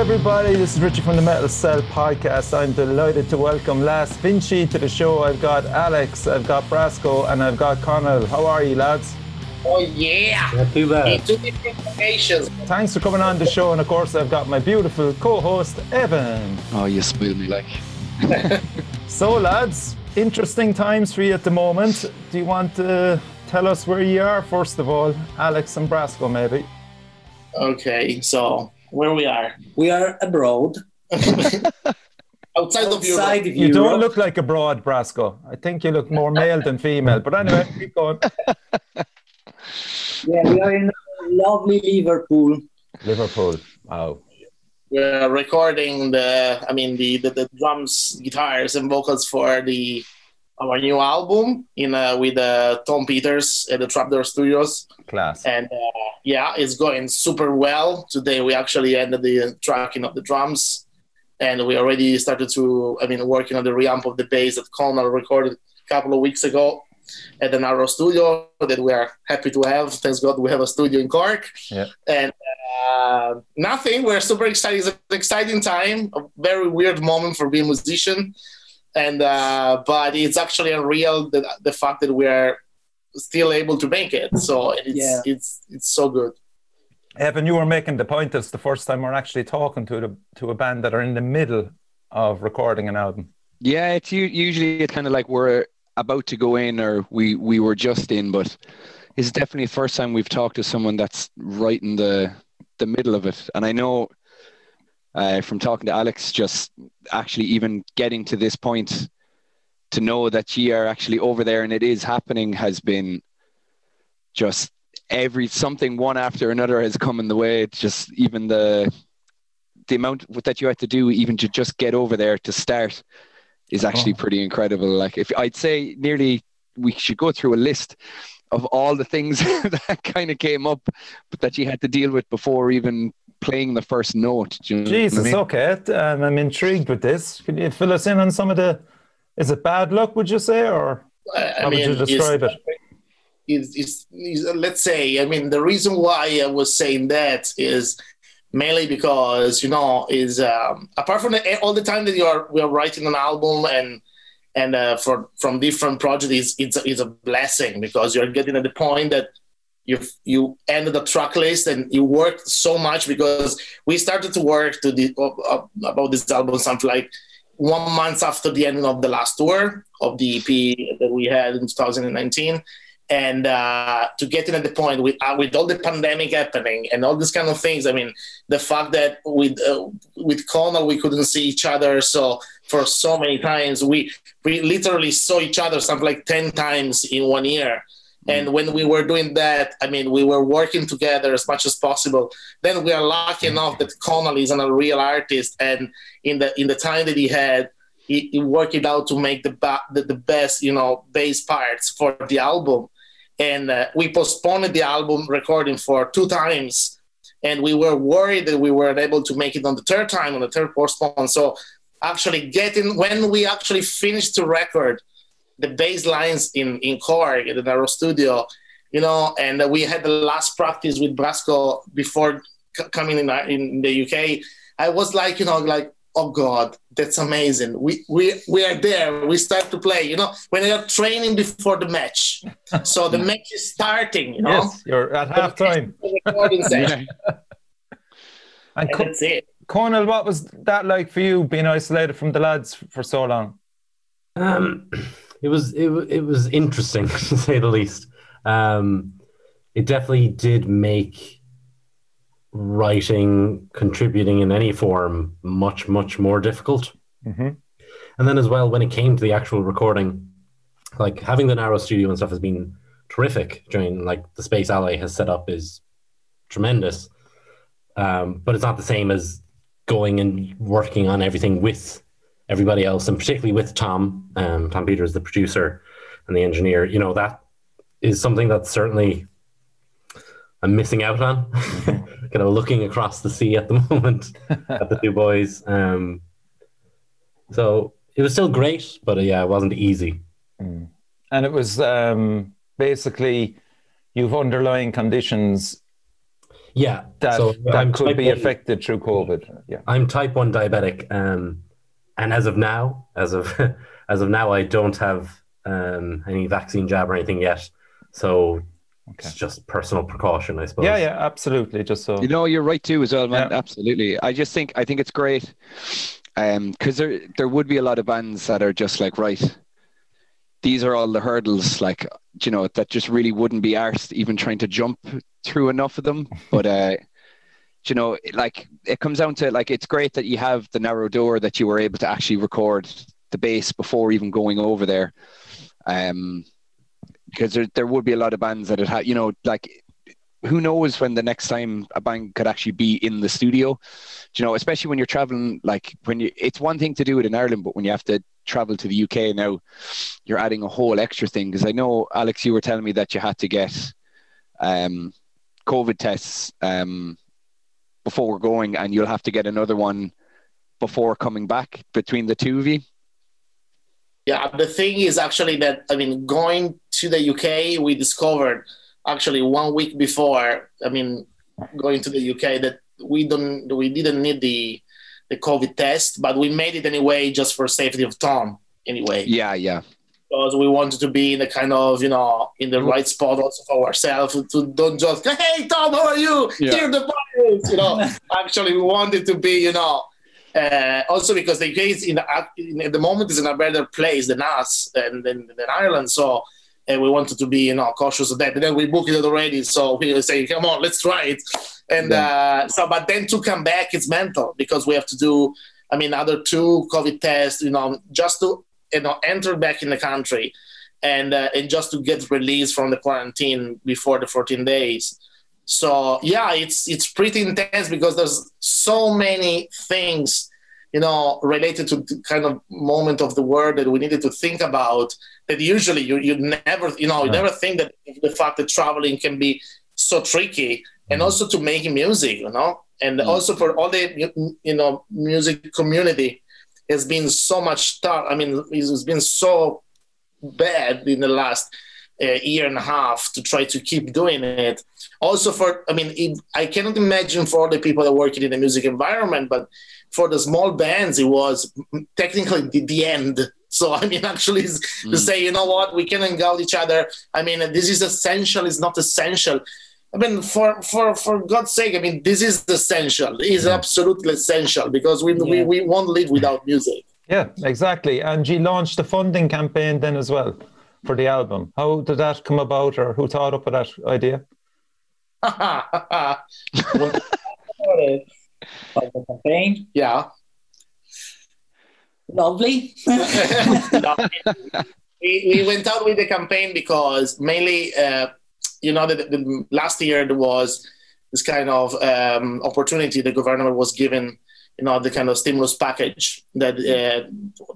Hello, everybody. This is Richie from the Metal Cell podcast. I'm delighted to welcome Last Vinci to the show. I've got Alex, I've got Brasko, and I've got Conal. How are you, lads? Oh yeah! Not too bad. two different locations. Thanks for coming on the show, and of course, I've got my beautiful co-host Evan. Oh, you spoil me like. So, lads, interesting times for you at the moment. Do you want to tell us where you are first of all, Alex and Brasko, maybe? Okay, so where we are We are abroad, outside of Europe. of You Europe. don't look like a broad, Brasko. I think you look more male than female. But anyway, keep going. Yeah, we are in lovely Liverpool. Liverpool. Wow. We're recording the, I mean, the, the, the drums, guitars, and vocals for the our new album in uh, with uh, Tom Peters at the Trapdoor Studios, Class. and uh, yeah, it's going super well. Today we actually ended the tracking of the drums, and we already started to, I mean, working on the reamp of the bass that Connor recorded a couple of weeks ago at the Narrow Studio that we are happy to have. Thanks God we have a studio in Cork. Yeah. And uh, nothing. We're super excited. It's an exciting time. A very weird moment for being a musician. And uh, but it's actually unreal the, the fact that we are still able to make it. So it's Yeah. it's it's so good. Evan, you were making the point it's the first time we're actually talking to the, to a band that are in the middle of recording an album. Yeah, it's u- usually it's kind of like we're about to go in or we we were just in, but it's definitely the first time we've talked to someone that's right in the the middle of it. And I know uh, from talking to Alex, just actually even getting to this point to know that you are actually over there and it is happening has been just every something one after another has come in the way. It's just even the the amount that you had to do even to just get over there to start is actually Oh. pretty incredible. Like if I'd say nearly we should go through a list of all the things that kind of came up but that you had to deal with before even playing the first note. Do you know what I Jesus, mean? okay. Um, I'm intrigued with this. Can you fill us in on some of the. Is it bad luck, would you say? Or I, I how would you describe it? is, is, is let's say i mean the reason why i was saying that is mainly because you know is um, apart from the, all the time that you are we are writing an album and and uh, for from different projects it's, it's, it's a blessing because you're getting at the point that you you ended the track list and you worked so much because we started to work to the uh, about this album something like one month after the ending of the last tour of the EP that we had in 2019 and uh, to getting at the point with uh, with all the pandemic happening and all these kind of things. I mean, the fact that with uh, with Connor we couldn't see each other, so for so many times we we literally saw each other something like ten times in one year. And when we were doing that, I mean, we were working together as much as possible. Then we are lucky enough that Conal is a real artist, and in the in the time that he had, he, he worked it out to make the, ba- the the best, you know, bass parts for the album. And uh, we postponed the album recording for two times. And we were worried that we weren't able to make it on the third time on the third postpone. So actually getting when we actually finished the record the bass lines in in Cork at the Narrow Studio you know and we had the last practice with Brasko before c- coming in, uh, in the UK I was like you know like oh god that's amazing. We we we are there. We start to play you know when you're training before the match. So the match is starting you know? Yes, you're at half time. Recording session, And and Co- that's it. Conal, what was that like for you being isolated from the lads for so long? Um, it was it, it was interesting to say the least. Um, it definitely did make writing, contributing in any form, much much more difficult. Mhm. And then as well, when it came to the actual recording, like having the narrow studio and stuff has been terrific. During like the space Ally has set up is tremendous, um, but it's not the same as going and working on everything with everybody else, and particularly with Tom. Um, Tom Peters, the producer and the engineer. You know that is something that certainly I'm missing out on. kind of looking across the sea at the moment at the two boys. Um, so it was still great, but uh, yeah, it wasn't easy. And it was um, basically you've underlying conditions Yeah. that so that could be affected through COVID. Yeah. I'm type one diabetic, um, and as of now, as of as of now, I don't have um, any vaccine jab or anything yet. So it's just personal precaution, I suppose. Yeah, yeah, absolutely. Just so You know, you're right too, as well, man. Yeah. Absolutely. I just think I think it's great, um, because there there would be a lot of bands that are just like right. These are all the hurdles, like you know, that just really wouldn't be arsed even trying to jump through enough of them. But uh, you know, like it comes down to like it's great that you have the narrow door that you were able to actually record the bass before even going over there. Um, because there there would be a lot of bands that had had, you know, like who knows when the next time a band could actually be in the studio you know especially when you're traveling like when you it's one thing to do it in ireland but when you have to travel to the uk now you're adding a whole extra thing because i know alex you were telling me that you had to get um covid tests um before we're going and you'll have to get another one before coming back between the two of you Yeah, the thing is actually that I mean, going to the UK, we discovered actually one week before. I mean, going to the UK that we don't, we didn't need the the COVID test, but we made it anyway, just for safety of Tom. Anyway, yeah yeah because we wanted to be in the kind of you know in the right spot also for ourselves to don't just hey Tom how are you? Yeah. here the virus you know. Actually we wanted to be you know uh, also because the UK is in, the, in at the moment is in a better place than us and than, than Ireland so uh, we wanted to be you know cautious of that. And then we booked it already so we were saying come on let's try it. And uh, so but then to come back it's mental because we have to do I mean other two COVID tests you know just to you know enter back in the country and uh, and just to get released from the quarantine before the 14 days. So yeah it's it's pretty intense because there's so many things you know related to the kind of moment of the world that we needed to think about that usually you you never you know you never think that the fact that traveling can be so tricky and also to making music you know and also for all the you know music community has been so much tough. I mean, it's been so bad in the last uh, year and a half to try to keep doing it. Also, for I mean, it, I cannot imagine for all the people that working in the music environment, but for the small bands, it was technically the, the end. So I mean, actually, is to say, you know what, we can engulf each other. I mean, this is essential. It's not essential. I mean, for for for God's sake, I mean, this is essential. It is absolutely essential because we, we Yeah. we won't live without music. Yeah, exactly. And you launched a funding campaign then as well for the album. How did that come about, or who thought up with that idea? Of the campaign. yeah. Lovely. No, we, we went out with the campaign because mainly, uh, you know, the, the last year there was this kind of um, opportunity the government was given, you know, the kind of stimulus package that uh,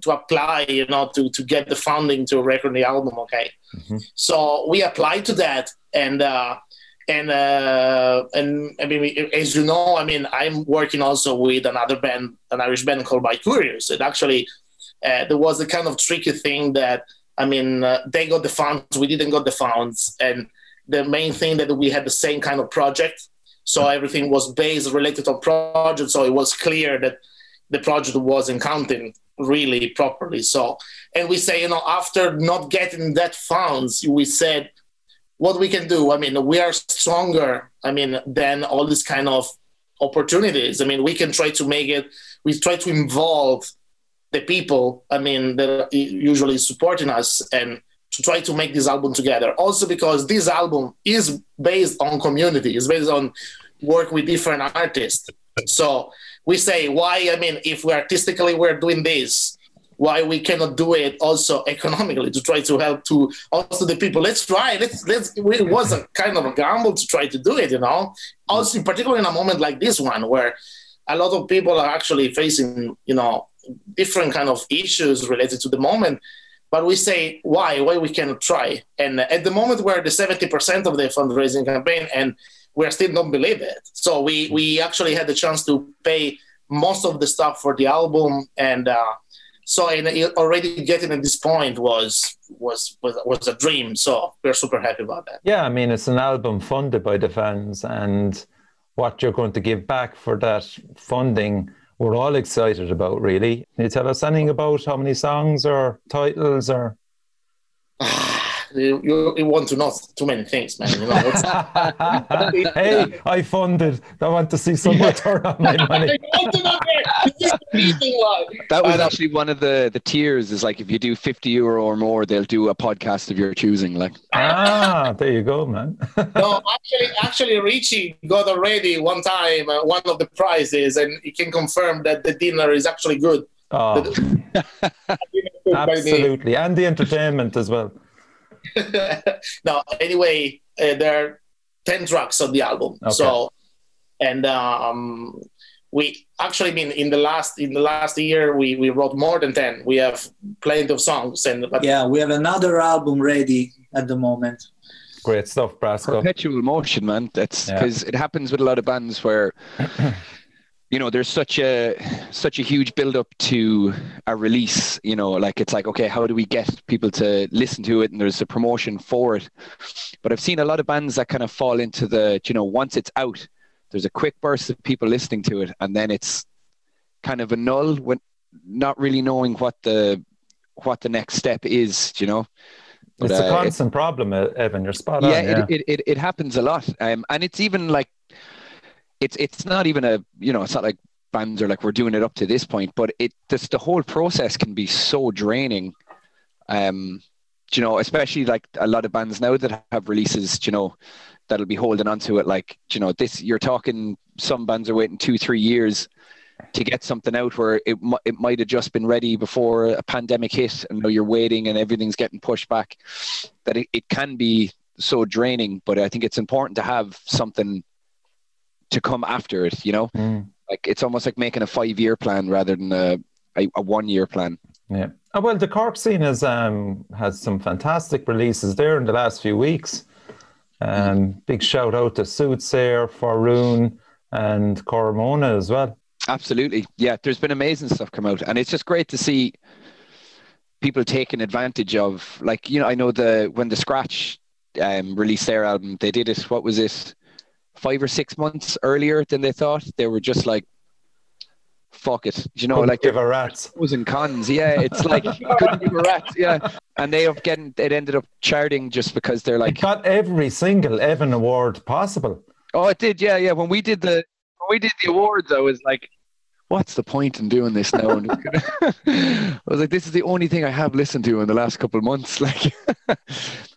to apply, you know, to, to get the funding to record the album. Okay, so we applied to that, and uh, and uh, and I mean, as you know, I mean, I'm working also with another band, an Irish band called Bicurious. It actually uh, there was a kind of tricky thing that I mean, uh, they got the funds, we didn't got the funds, and the main thing that we had the same kind of project, so everything was based related on project, so it was clear that the project wasn't counting really properly. So, and we say, you know, after not getting that funds, we said what we can do. I mean, we are stronger. I mean, than all these kind of opportunities. I mean, we can try to make it. We try to involve the people. I mean, that are usually supporting us and to try to make this album together. Also, because this album is based on community. It's based on work with different artists. So we say, why? I mean, if we artistically we're doing this, why we cannot do it also economically to try to help to also the people let's try let's let's it was a kind of a gamble to try to do it you know also in particular in a moment like this one where a lot of people are actually facing you know different kind of issues related to the moment but we say why? Why we cannot try? And at the moment we're at the 70% of the fundraising campaign and we're still don't believe it. So we we actually had the chance to pay most of the stuff for the album and uh so and already getting at this point was was was, was a dream. So we're super happy about that. Yeah, I mean, it's an album funded by the fans, and what you're going to give back for that funding. We're all excited about, really. Can you tell us anything about how many songs or titles or? you, you, you want to know too many things, man. You know, hey, I funded. I want to see some return on my money. I want to know there. This is the reason why. That was actually one of the the tiers. Is like if you do fifty euro or more, they'll do a podcast of your choosing. Like Ah, there you go, man. no, actually, actually, Richie got already one time uh, one of the prizes, and he can confirm that the dinner is actually good. Oh, absolutely, and the entertainment as well. no, anyway, uh, there are ten tracks on the album. Okay. So, and um, we actually I mean in the last in the last year we we wrote more than ten. We have plenty of songs, and but Yeah, we have another album ready at the moment. Great stuff, Brasko. perpetual motion, man. That's Yeah. because it happens with a lot of bands where. You know, there's such a such a huge build up to a release. You know, like it's like, okay, how do we get people to listen to it? And there's a promotion for it. But I've seen a lot of bands that kind of fall into the, you know, once it's out, there's a quick burst of people listening to it, and then it's kind of a null when not really knowing what the what the next step is. You know, But, It's a uh, it- constant problem, uh, Evan. You're spot on. yeah, Yeah, It, it, it, it happens a lot um, and it's even like it's it's not even a you know it's not like bands are like we're doing it up to this point but it just the whole process can be so draining. Um you know especially like a lot of bands now that have releases you know that'll be holding on to it like you know this you're talking some bands are waiting two three years to get something out where it, it might have just been ready before a pandemic hit and now you're waiting and everything's getting pushed back that it, it can be so draining. But i think it's important to have something to come after it you know? Mm, like it's almost like making a five year plan rather than a, a, a one year plan yeah. Oh, well, the Cork scene has um, has some fantastic releases there in the last few weeks. Um, big shout out to Soothsayer, Faroon, and Coromona as well. Absolutely. Yeah, there's been amazing stuff come out and it's just great to see people taking advantage of like you know I know the when the Scratch um released their album they did it what was it 5 or 6 months earlier than they thought they were just like fuck it you know Couldn't like give a rat's. pros and cons yeah it's like couldn't give a rat yeah and they have getting it ended up charting just because they're It like got every single Evan award possible. Oh, it did. Yeah, yeah. When we did the when we did the awards, I was like, "What's the point in doing this now?" And I was like, "This is the only thing I have listened to in the last couple of months." Like,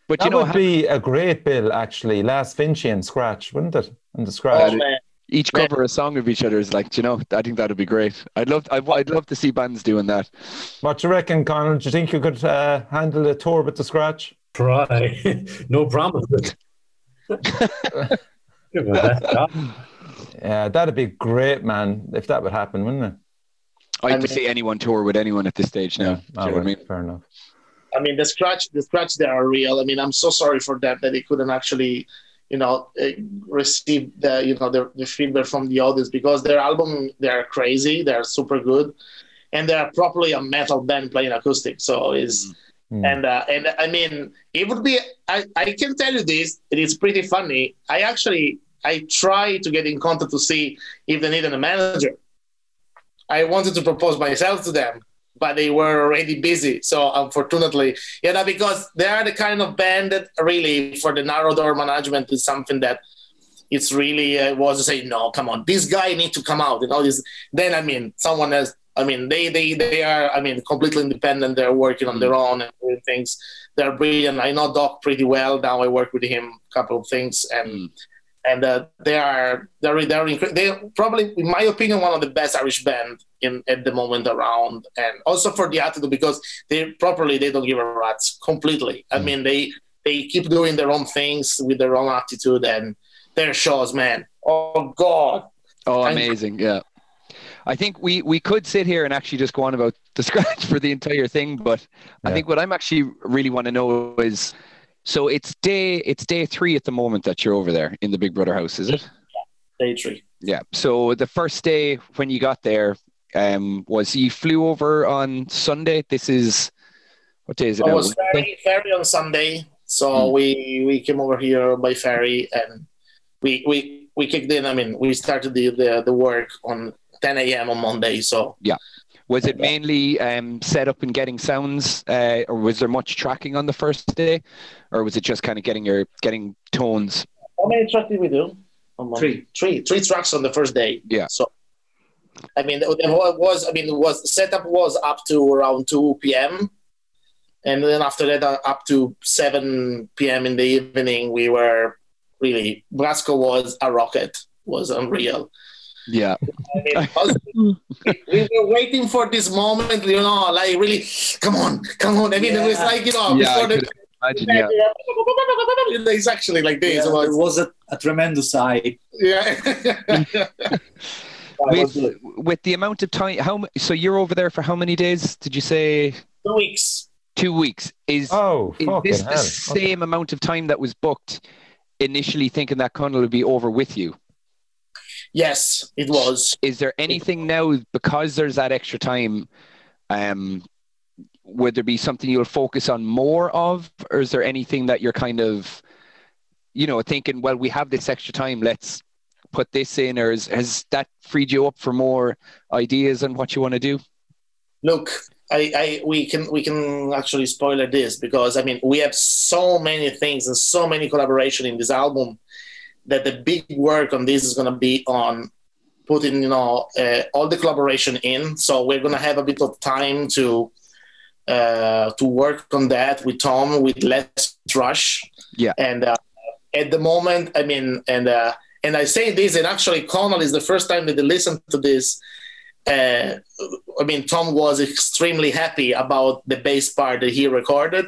but That you know, would be a great bill, actually. Last Vinci and Scratch, wouldn't it? And the Oh, Scratch. man. each cover a song of each other is like, you know, I think that'd be great. I'd love, I'd, I'd love to see bands doing that. What do you reckon, Conor? Do you think you could uh, handle a tour with the Scratch? Try. no promises. Give it my best shot. Yeah, that'd be great, man, if that would happen, wouldn't it? I'd I to mean- see anyone tour with anyone at this stage now. Do you know Oh, what I mean? Fair enough. I mean, the scratch, the scratch, they are real. I mean, I'm so sorry for that that they couldn't actually, you know, uh, receive the, you know, the, the feedback from the audience because their album, they're crazy, they're super good, and they're properly a metal band playing acoustic. So is Mm. and uh, and I mean, it would be. I I can tell you this. It is pretty funny. I actually I tried to get in contact to see if they needed a manager. I wanted to propose myself to them, but they were already busy. So unfortunately, you know, because they are the kind of band that really for the narrow door management is something that it's really uh, was to say, no, come on, this guy need to come out. You know, this. Then I mean, someone else. I mean, they they they are. I mean, completely independent. They're working on their own and doing things. They're brilliant. I know Doc pretty well. Now I work with him a couple of things and. Mm. And uh, they are they're they're incre- they're probably, in my opinion, one of the best Irish band in at the moment around, and also for the attitude because they properly they don't give a rat's completely. I Mm. mean, they they keep doing their own things with their own attitude and their shows, man. Oh God, Oh, Thank- amazing! Yeah, I think we we could sit here and actually just go on about the scratch for the entire thing, but I think what I'm actually really want to know is, so it's day it's day three at the moment that you're over there in the Big Brother house, is it? Yeah, day three. Yeah. So the first day when you got there, um, was you flew over on Sunday. This is what day is it I now? was ferry, ferry on Sunday, so Hmm. we we came over here by ferry, and we we we kicked in. I mean, we started the the, the work on 10 a.m. on Monday. So Was it mainly um, set up and getting sounds, uh, or was there much tracking on the first day, or was it just kind of getting your getting tones? how many tracks did we do? on Monday? Three. three, three tracks on the first day. Yeah. So, I mean, it was I mean, it was setup was up to around 2 p.m. And then after that, uh, up to 7 p.m. in the evening, we were really Brasko was a rocket, was unreal. Yeah, I we were waiting for this moment, you know, like really, come on, come on. I mean, it was like you know, yeah, before the imagine. Yeah, it's actually like this. Yeah, it was, a, a tremendous eye. yeah. with, with the amount of time, how so you're over there for how many days? Did you say Two weeks. two weeks? Is Oh, is fucking this hell. the same amount of time that was booked initially, thinking that Conal would be over with you? Yes, it was. Is there anything now because there's that extra time? Um, would there be something you'll focus on more of, or is there anything that you're kind of, you know, thinking, well, we have this extra time, let's put this in, or is, has that freed you up for more ideas on what you want to do? Look, I, I we can we can actually spoiler this because I mean we have so many things and so many collaboration in this album that the big work on this is going to be on putting you know uh, all the collaboration in. So we're going to have a bit of time to uh, to work on that with Tom with less rush. Yeah. And uh, at the moment, I mean, and uh, and I say this, and actually Conal is the first time that they listen to this. Uh, I mean, Tom was extremely happy about the bass part that he recorded.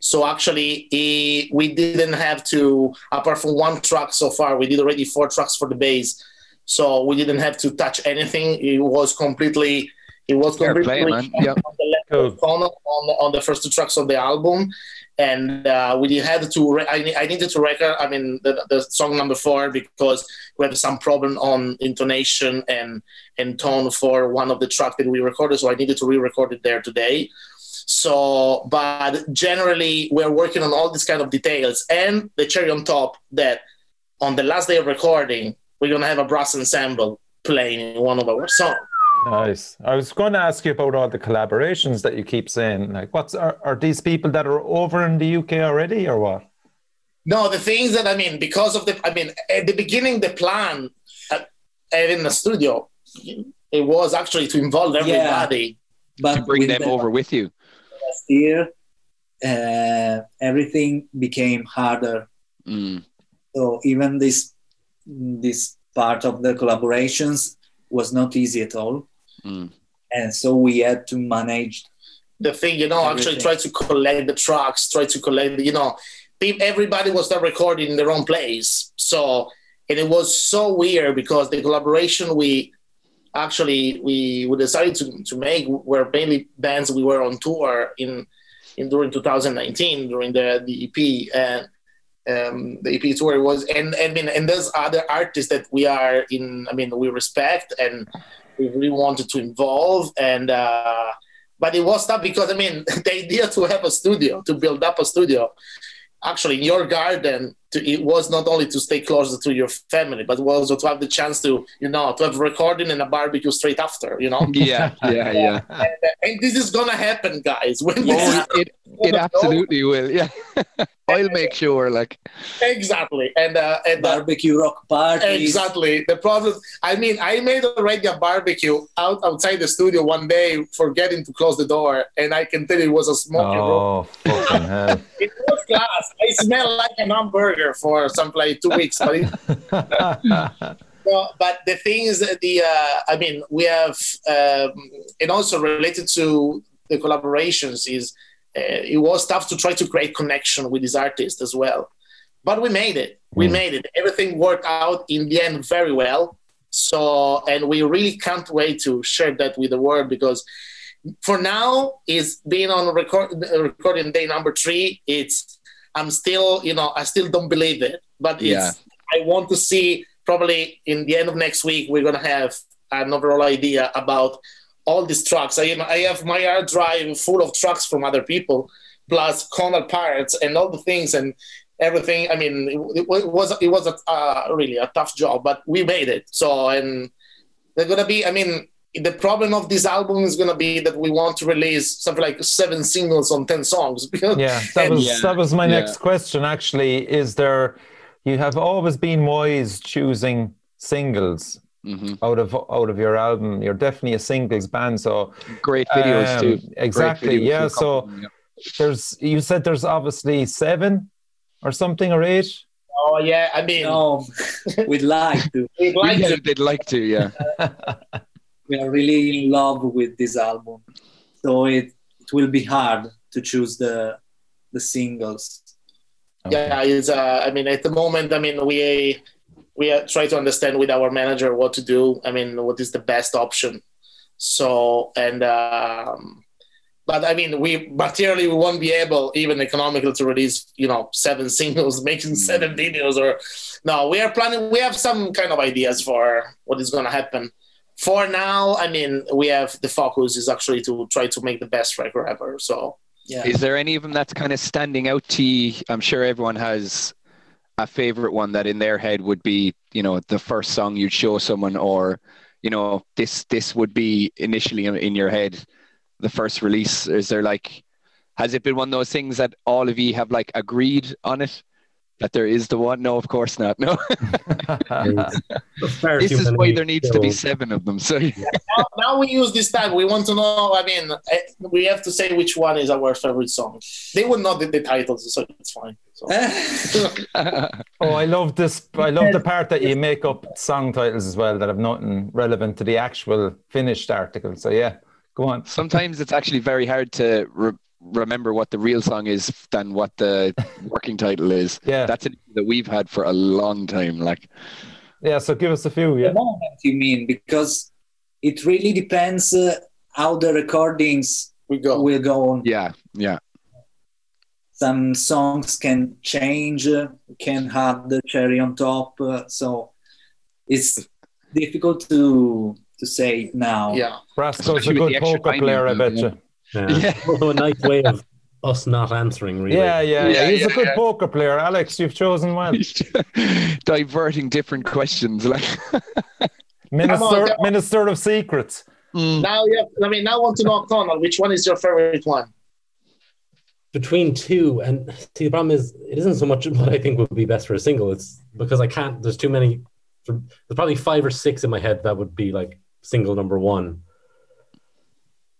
So actually, he, we didn't have to, apart from one track so far, we did already four tracks for the bass. So we didn't have to touch anything. It was completely, it was Fair completely play, man. Yeah. on the level Cool. On on the first two tracks of the album. And uh, we had to, re- I, I needed to record, I mean, the, the song number four because we had some problem on intonation and and tone for one of the track that we recorded, so I needed to re-record it there today. So, but generally, we're working on all these kind of details, and the cherry on top that on the last day of recording, we're gonna have a brass ensemble playing one of our songs. Nice. I was going to ask you about all the collaborations that you keep saying. Like, what's are, are these people that are over in the UK already, or what? No, the things that I mean, because of the, I mean, at the beginning, the plan uh, in the studio, it was actually to involve Yeah. everybody. But To bring with them over with you. Last year, uh, everything became harder. Mm. So even this this part of the collaborations was not easy at all, Mm. and so we had to manage. the thing, you know, actually try to collect the tracks, try to collect, you know, everybody was not recording in their own place. So, and it was so weird because the collaboration we actually we, we decided to, to make were mainly bands we were on tour in in during 2019 during the the EP and um, the EP tour was and I mean and there's other artists that we are in I mean we respect and we really wanted to involve and uh, but it was tough because I mean the idea to have a studio to build up a studio actually in your garden to, it was not only to stay closer to your family but also to have the chance to you know to have recording and a barbecue straight after you know Yeah, yeah, yeah. and this is gonna happen guys when you Oh, it, it absolutely will. Yeah, I'll make sure. Like, exactly and uh, and uh, Barbecue rock party. Exactly. The problem. I mean, I made already a barbecue out outside the studio one day, forgetting to close the door, and I can tell you it was a smoky room. Oh, fucking hell. It was class. I smelled like an hamburger for some like two weeks, but but the thing is that the uh, I mean we have um, and also related to the collaborations is uh, it was tough to try to create connection with these artists as well, but we made it. We Mm. made it. Everything worked out in the end very well. So and we really can't wait to share that with the world because for now is being on record recording day number three. It's I'm still you know I still don't believe it, but it's Yeah. I want to see probably in the end of next week we're gonna have an overall idea about all these trucks. I am, I have my hard drive full of trucks from other people, plus Conal parts and all the things. And everything. I mean, it, it was it was a uh, really a tough job, but we made it. So and they're gonna be. I mean, the problem of this album is gonna be that we want to release something like seven singles on ten songs. Yeah, that was Yeah, that was my yeah. next question. Actually, is there? You have always been wise choosing singles hmm out of out of your album. You're definitely a singles band, so Great videos Um, too. Exactly, videos yeah, to so- accompany them, there's. You said there's obviously seven or something or eight. oh yeah, I mean, No, we'd like to. we'd yeah. like Yeah, to. they'd like to, yeah. We are really in love with this album, so it it will be hard to choose the the singles. Yeah, it's. Uh, I mean, at the moment, I mean, we we uh, try to understand with our manager what to do. I mean, what is the best option. So and. Um, but I mean, we materially we won't be able, even economically, to release you know seven singles, making seven videos, or no. We are planning. We have some kind of ideas for what is going to happen. For now, I mean, we have the focus is actually to try to make the best record ever. So Yeah. Is there any of them that's kind of standing out to you? I'm sure everyone has a favorite one that in their head would be, you know, the first song you'd show someone, or, you know, this this would be initially in, in your head, the first release. Is there like, has it been one of those things that all of you have like agreed on it? That there is the one? No, of course not. No, this is why there needs to be seven of them. So now, now we use this time. We want to know. I mean, eh, we have to say which one is our favorite song. They would not the, the titles, so it's fine. So. Oh, I love this. I love the part that you make up song titles as well that have nothing relevant to the actual finished article. So yeah, go on. sometimes it's actually very hard to re- remember what the real song is than what the working title is. Yeah, That's an issue that we've had for a long time. Like, yeah. So give us a few. the Yeah, moment you mean because it really depends uh, how the recordings we go. will go on. yeah, yeah, Some songs can change, uh, can have the cherry on top. Uh, so it's difficult to to say now. yeah. Brasko's a good poker player. I bet you. Yeah. Yeah. a nice way of us not answering, really. Yeah, yeah, Yeah, yeah. He's a good yeah. poker player. Alex, you've chosen well. diverting different questions. Like, Minister, on. Minister of Secrets. Mm. Now yeah, I mean, now I want to know, Conal, which one is your favorite one? Between two, and see, the problem is, it isn't so much what I think would be best for a single. It's because I can't. There's too many. There's probably five or six in my head that would be like single number one.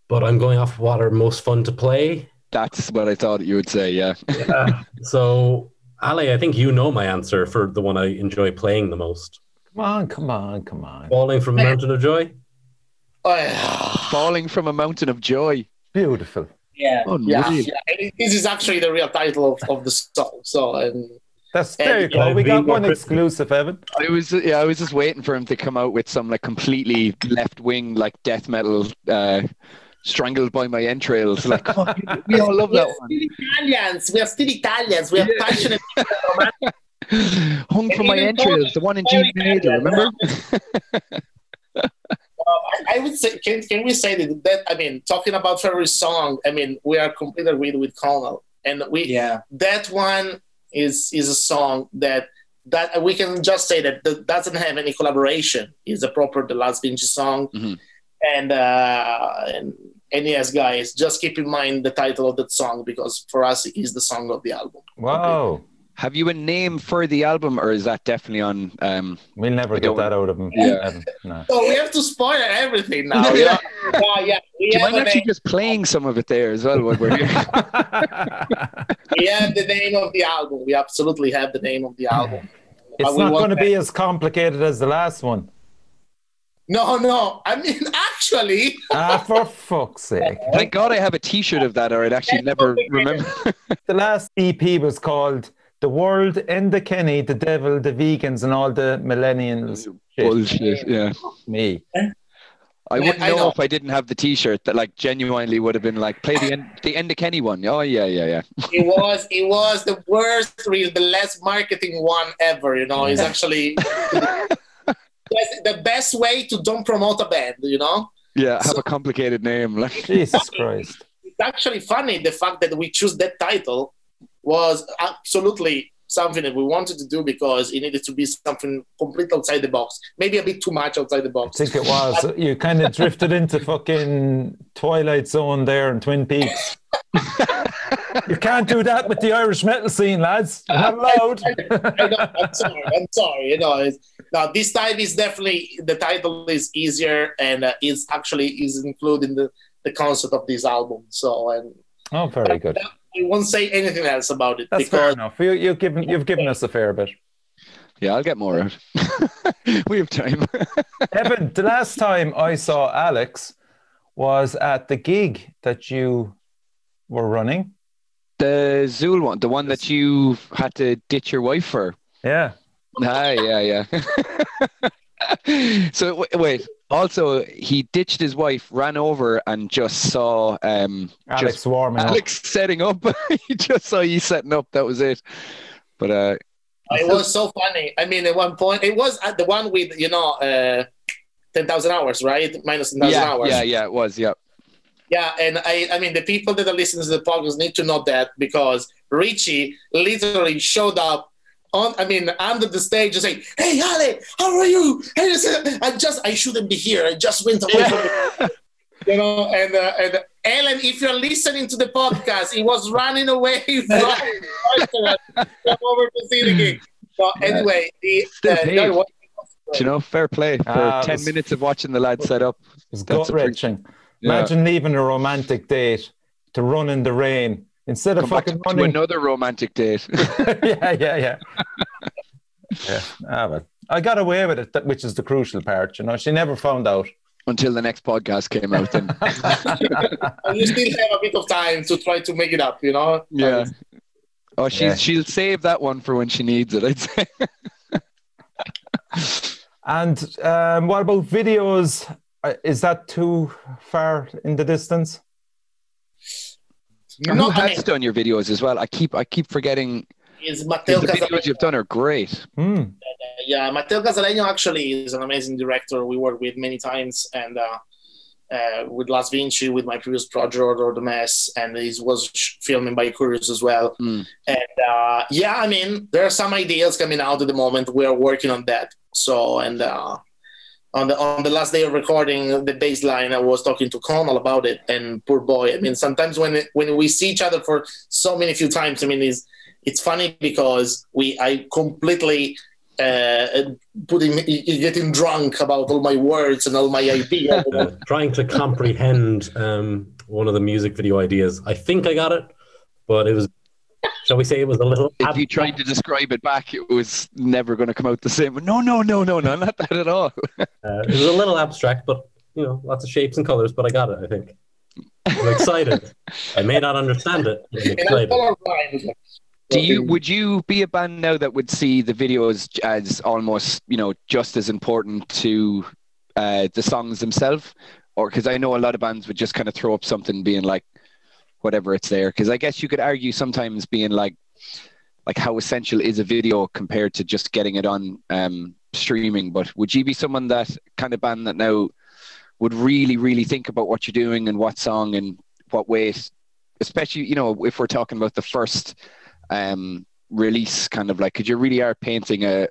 But I'm going off what are most fun to play. that's what I thought you would say. Yeah. So, Ali, I think you know my answer for the one I enjoy playing the most. Come on, come on, come on. Falling from a Mountain of Joy. Oh. Falling from a mountain of joy. Beautiful. Yeah. Yeah, yeah. This is actually the real title of, of the song. So, and That's there you go. We got one exclusive, Evan. I was yeah, I was just waiting for him to come out with some like completely left wing like death metal uh strangled by my entrails. Like come on, we- we all love we are that still Italians. We are still Italians. We are Yeah. passionate. one. Hung from my entrails, the one in very G major, bad, remember? I, I would say, can, can we say that, that? I mean, talking about favorite song, I mean, we are completely agreed with Conal, and we Yeah. that one is is a song that that we can just say that, that doesn't have any collaboration. It's a proper The Last Vinci song, Mhm. and uh, and and yes, guys, just keep in mind the title of that song because for us, it is the song of the album. Wow. Have you a name for the album or is that definitely on um We'll never I get that out of him. Yeah. No. So we have to spoil everything now. yeah, yeah. yeah. We, do you mind actually name, just playing some of it there as well while we're here? we have the name of the album. We absolutely have the name of the album. It's But not going to be as complicated as the last one. No, no. I mean, actually, Ah, for fuck's sake. Thank God I have a t-shirt of that or I'd actually never remember. The last EP was called The World, End the Kenny, The Devil, The Vegans, and All the Millennials. Shit. Bullshit, yeah. Me. I wouldn't I know, know. if I didn't have the T-shirt that like genuinely would have been like play the end, the end of Kenny one. Oh yeah, yeah, yeah. it was it was the worst, real, the less marketing one ever. You know, it's actually yes, the best way to don't promote a band. You know, Yeah, have a complicated name. Like Jesus Christ. it's actually funny the fact that we choose that title was absolutely something that we wanted to do because it needed to be something completely outside the box, maybe a bit too much outside the box. I think it was. You kind of drifted into fucking Twilight Zone there in Twin Peaks. you can't do that with the Irish metal scene, lads. You're not allowed. I know, I'm sorry. I'm sorry. You know, it's, now this time is definitely the title is easier and uh, is actually is included in the, the concept of this album. So and oh, very good. I won't say anything else about it That's fair enough. You, you've given you've given us a fair bit. Yeah, I'll get more out. we have time. Evan, the last time I saw Alex was at the gig that you were running. the Zool one, the one that you had to ditch your wife for. Yeah. Ah, yeah, yeah. so w- wait. Also, he ditched his wife, ran over, and just saw um, Alex just warming up. Alex setting up. he just saw you setting up. That was it. But uh, it was so funny. I mean, at one point, it was at the one with you know uh, ten thousand hours, right? Minus ten thousand yeah, hours. yeah, yeah, it was. Yeah. Yeah, and I, I mean, the people that are listening to the podcast need to know that because Richie literally showed up on, I mean, under the stage and saying, "Hey, Ale, how are you?" And I said, I just, I shouldn't be here. I just went away from the, you know. And uh, and Ellen, if you're listening to the podcast, he was running away from come over to see the gig. So anyway, the, uh, paid. no, it was- Do you know, fair play for it ten was- minutes of watching the lad set up. It's That's gut a pretty- wrenching. Yeah. Imagine leaving a romantic date to run in the rain instead of Come back fucking to running. another romantic date. yeah, yeah, yeah. yeah. Ah, but I got away with it, which is the crucial part. You know, she never found out. Until the next podcast came out. Then and you still have a bit of time to try to make it up, you know. yeah. Oh, she's Yeah. she'll save that one for when she needs it. I'd say. And um, what about videos? Uh, Is that too far in the distance? You Who know, I has done your videos as well? I keep I keep forgetting. is 'cause Matteo The videos Casaleño. you've done are great. Hmm. Yeah, Matteo Casaleño actually is an amazing director. We worked with many times, and uh, uh, with Las Vinci, with my previous project, or the Mess, and he was sh- filming Bicurious as well. Hmm. And uh, yeah, I mean, there are some ideas coming out at the moment. We are working on that. So, and uh, on the on the last day of recording the baseline, I was talking to Conal about it, and poor boy. I mean, sometimes when when we see each other for so many few times, I mean, it's it's funny because we I completely uh, putting getting drunk about all my words and all my ideas. Trying to comprehend um, one of the music video ideas. I think I got it, but it was, shall we say, it was a little. If you tried to describe it back, it was never going to come out the same. No, no, no, no, no, not that at all. Uh, it was a little abstract, but you know, lots of shapes and colors. But I got it. I think. I'm excited. I may not understand it. But I'm excited. Do you would you be a band now that would see the videos as almost you know just as important to uh, the songs themselves, or because I know a lot of bands would just kind of throw up something being like whatever it's there. Because I guess you could argue sometimes being like like how essential is a video compared to just getting it on um, streaming. But would you be someone that kind of band that now would really really think about what you're doing and what song and what weight, especially you know if we're talking about the first um, release, kind of like, because you really are painting a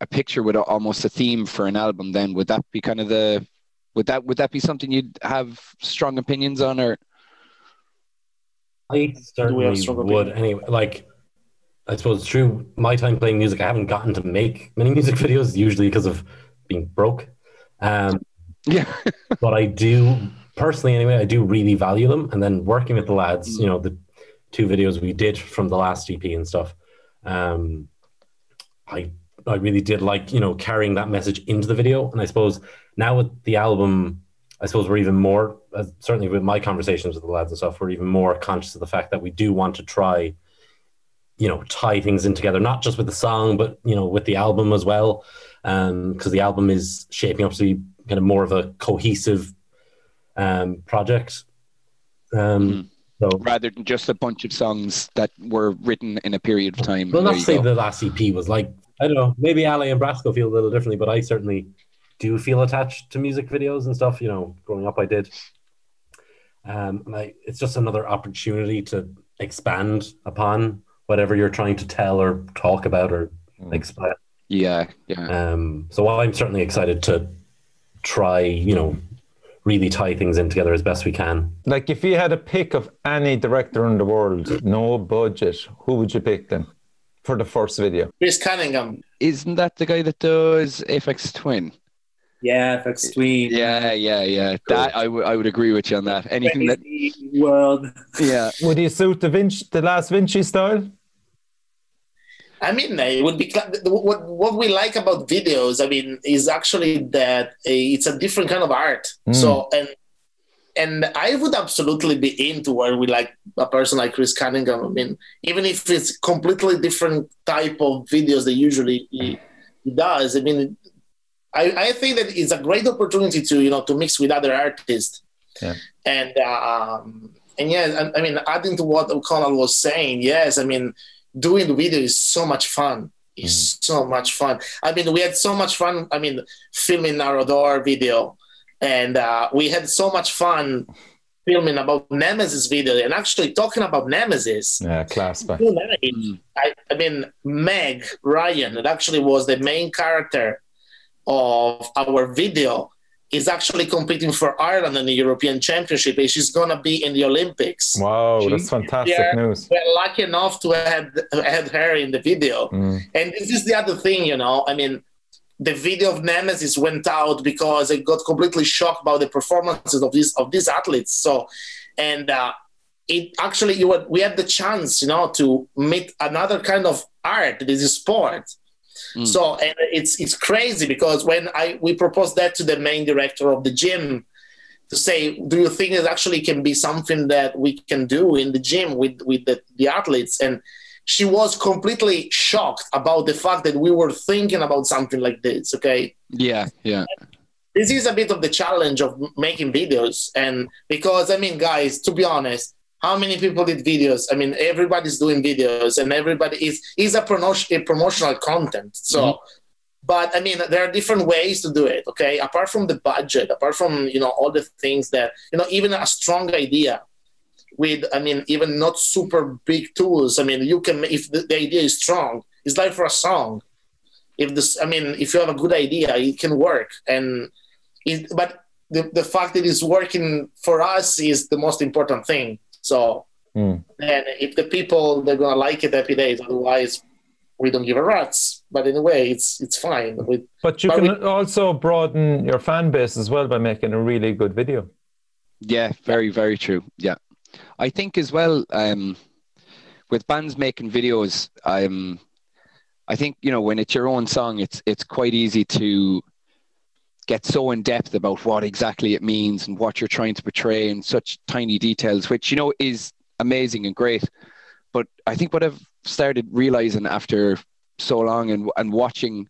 a picture with a, almost a theme for an album. Then would that be kind of the would that would that be something you'd have strong opinions on, or I certainly would opinion? anyway. Like, I suppose through my time playing music, I haven't gotten to make many music videos, usually because of being broke. Um, yeah, but I do personally, anyway, I do really value them. And then working with the lads, you know, the two videos we did from the last EP and stuff, um, I I really did like you know carrying that message into the video. And I suppose now with the album, I suppose we're even more uh, certainly with my conversations with the lads and stuff, we're even more conscious of the fact that we do want to try, you know, tie things in together, not just with the song, but you know, with the album as well, because the album is shaping up to be kind of more of a cohesive um, project. Um, So, rather than just a bunch of songs that were written in a period of time. well, not say go. the last EP was like I don't know. Maybe Ali and Brasko feel a little differently, but I certainly do feel attached to music videos and stuff. You know, growing up, I did. Um, and I, it's just another opportunity to expand upon whatever you're trying to tell or talk about or Mm. explain. Yeah, yeah. Um, so I'm certainly excited to try, you know, really tie things in together as best we can. Like, if you had a pick of any director in the world, no budget, who would you pick then for the first video? Chris Cunningham. Isn't that the guy that does Aphex Twin? Yeah, Aphex Twin. Yeah, yeah, yeah. That I would I would agree with you on that. Anything that world. yeah. Would he suit the Vinci, the last Vinci style? I mean, it would be what what we like about videos. I mean, is actually that uh, it's a different kind of art. Mm. So and and I would absolutely be into where we like a person like Chris Cunningham. I mean, even if it's completely different type of videos that usually he, he does. I mean, I, I think that it's a great opportunity to you know to mix with other artists. Yeah. And um, and yeah, I, I mean, adding to what O'Connell was saying, yes, I mean, doing the video is so much fun. It's so much fun. I mean, we had so much fun. I mean, filming Narodor video, and uh, we had so much fun filming about Nemesis video, and actually talking about Nemesis. Yeah, class Mm. I, I mean, Meg Ryan, that actually was the main character of our video, is actually competing for Ireland in the European Championship, and she's gonna be in the Olympics. Wow, that's fantastic news. We're lucky enough to have had her in the video. Mm. And this is the other thing, you know. I mean, the video of Nemesis went out because it got completely shocked by the performances of these of these athletes. So, and uh, it actually you had, we had the chance, you know, to meet another kind of art. This is sport. Mm. So, and it's it's crazy because when I we proposed that to the main director of the gym to say, do you think it actually can be something that we can do in the gym with with the, the athletes and she was completely shocked about the fact that we were thinking about something like this okay Yeah, yeah. this is a bit of the challenge of making videos and because i mean guys to be honest how many people did videos? I mean everybody's doing videos and everybody is is a, promotion, a promotional content so. Mhm. but i mean there are different ways to do it okay? Apart from the budget apart from you know all the things that you know even a strong idea with i mean even not super big tools. I mean you can if the, the idea is strong it's like for a song. If this i mean if you have a good idea it can work. And it, but the, the fact that it's working for us is the most important thing so Mm. and if the people they're gonna like it every day, otherwise we don't give a rat's but in a way it's it's fine with But you But can also broaden your fan base as well by making a really good video. Yeah, very, very true. Yeah. I think as well, um, with bands making videos, um, I think, you know, when it's your own song, it's it's quite easy to get so in depth about what exactly it means and what you're trying to portray in such tiny details, which, you know, is amazing and great. But I think what I've started realizing after so long and and watching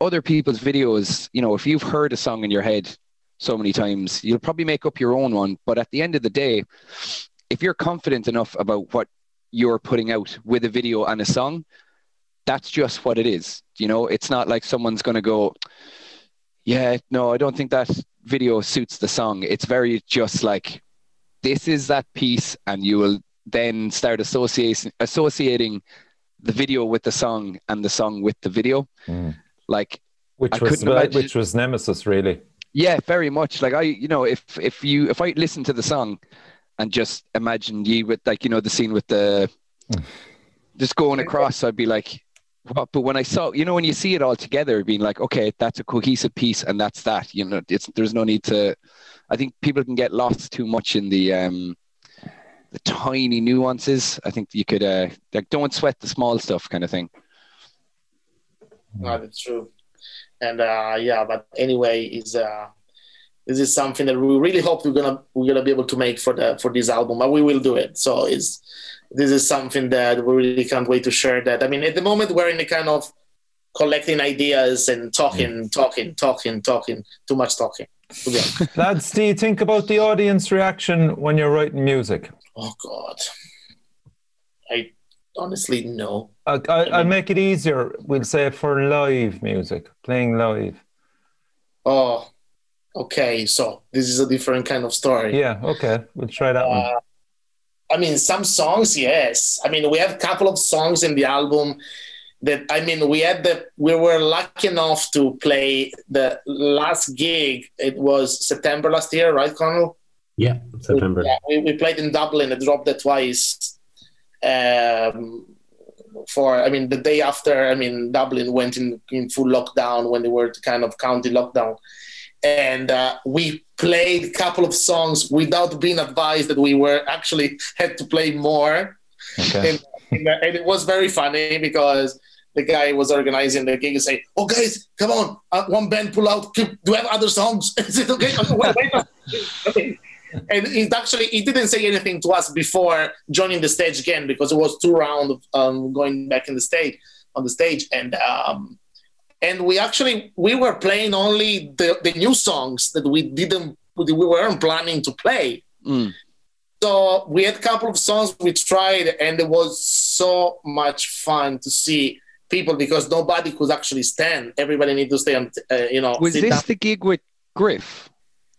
other people's videos, you know, if you've heard a song in your head so many times, you'll probably make up your own one. But at the end of the day, if you're confident enough about what you're putting out with a video and a song, that's just what it is. You know, it's not like someone's going to go, yeah, no, I don't think that video suits the song. It's very just like, this is that piece, and you will then start associating associating the video with the song and the song with the video. Mm. Like Which I was imagine- which was Nemesis really. yeah, very much. Like I, you know, if if you if I listen to the song and just imagine you with like you know the scene with the just going across, I'd be like, what? But when I saw, you know, when you see it all together, being like, okay, that's a cohesive piece, and that's that. You know, it's there's no need to. I think people can get lost too much in the um the tiny nuances. I think you could uh like don't sweat the small stuff, kind of thing. No, that's true. And uh, yeah, but anyway, is uh, this is something that we really hope we're gonna we're gonna be able to make for the for this album, but we will do it. So is this is something that we really can't wait to share. That I mean, at the moment we're in the kind of collecting ideas and talking, talking, talking, talking. Too much talking. Lads, do you think about the audience reaction when you're writing music? oh God, I honestly no. I, I, I'll make it easier. We'll say for live music, playing live. Oh, okay. So this is a different kind of story. Yeah, okay. We'll try that one. Uh, I mean, some songs, yes. I mean, we have a couple of songs in the album that I mean, we had the we were lucky enough to play the last gig. It was September last year, right, Conal? Yeah, September. Yeah, we, we played in Dublin. I dropped that twice. Um, for I mean, the day after, I mean, Dublin went in in full lockdown when they were kind of county lockdown, and uh, we played a couple of songs without being advised that we were actually had to play more. Okay. And, and it was very funny because the guy was organizing the gig and say, "Oh guys, come on, uh, one band pull out. Do you have other songs? Is it okay? wait, wait, okay. And it actually he didn't say anything to us before joining the stage again because it was two rounds um, going back in the stage on the stage and um, and we actually we were playing only the, the new songs that we didn't we weren't planning to play. Mm. So we had a couple of songs we tried, and it was so much fun to see people because nobody could actually stand. Everybody needed to stay on, uh, you know. Was this down. the gig with Griff?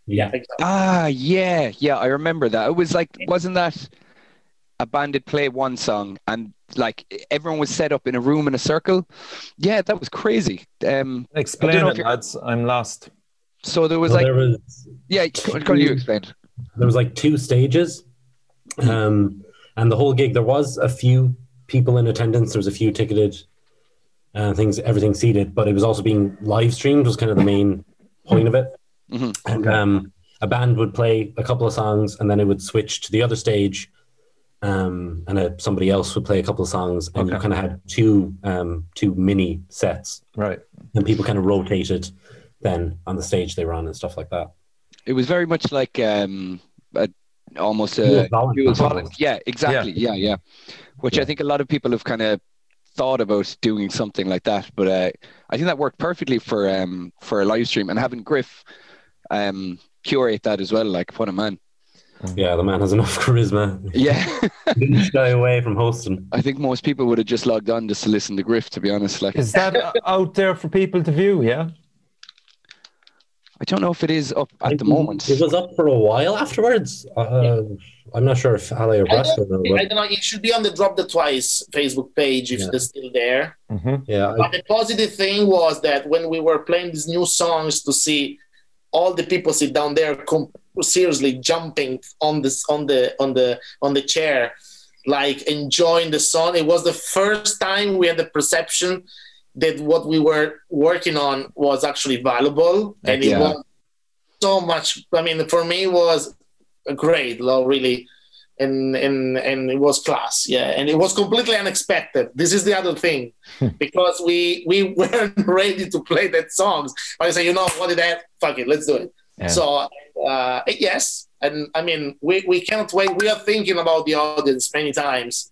Yeah. Ah, yeah, yeah, I remember that. It was like, wasn't that a band that played one song and like everyone was set up in a room in a circle? Yeah, that was crazy. Um, Explain it, lads. I'm lost. so there was Well, like, there was yeah, can you explain? there was like two stages, um, and the whole gig there was a few people in attendance. There was a few ticketed uh, things, everything seated, but it was also being live streamed. Was kind of the main point of it. Mhm. And um, a band would play a couple of songs, and then it would switch to the other stage. Um, and uh, somebody else would play a couple of songs, and you kind of had two um, two mini sets, Right. and people kind of rotated then on the stage they were on and stuff like that. It was very much like um, a, almost a volunteer dual vol- Yeah, exactly. Yeah, yeah. Which I think a lot of people have kind of thought about doing something like that, but uh, I think that worked perfectly for um, for a live stream and having Griff um, curate that as well. Like, what a man! Yeah, the man has enough charisma. Yeah, He didn't shy away from hosting. I think most people would have just logged on just to listen to Griff. To be honest, like Is that out there for people to view? Yeah. I don't know if it is up at the moment. It was up for a while afterwards. Uh, I'm not sure if Ali or I Brasko know, don't, I don't know. It should be on the Drop the Twice Facebook page if Yeah. they're still there. hmm yeah, I, the positive thing was that when we were playing these new songs, to see all the people sit down there, com- seriously jumping on this on the on the on the chair, like enjoying the song. It was the first time we had the perception that what we were working on was actually valuable, and it was so much. I mean, for me, it was great, lo- really. And, and and it was class, yeah, and it was completely unexpected. This is the other thing, because we we weren't ready to play that songs. I say, you know, what did that? Fuck it, let's do it. Yeah. So uh, yes, and I mean, we, we cannot wait. We are thinking about the audience many times,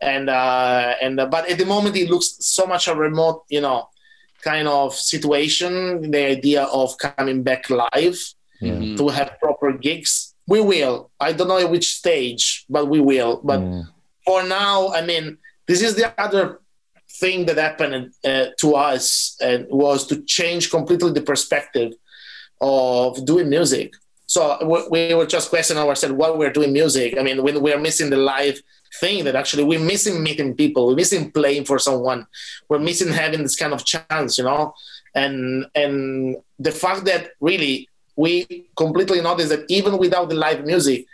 and uh, and uh, but at the moment it looks so much a remote, you know, kind of situation. The idea of coming back live Yeah. Mhm. to have proper gigs, we will. I don't know at which stage, but we will. But Mm. for now, I mean, this is the other thing that happened uh, to us and was to change completely the perspective of doing music. So we, we were just questioning ourselves while we're doing music. I mean, when we're missing the live thing, that actually we're missing meeting people, we're missing playing for someone, we're missing having this kind of chance, you know. And and the fact that really we completely noticed that even without the live music,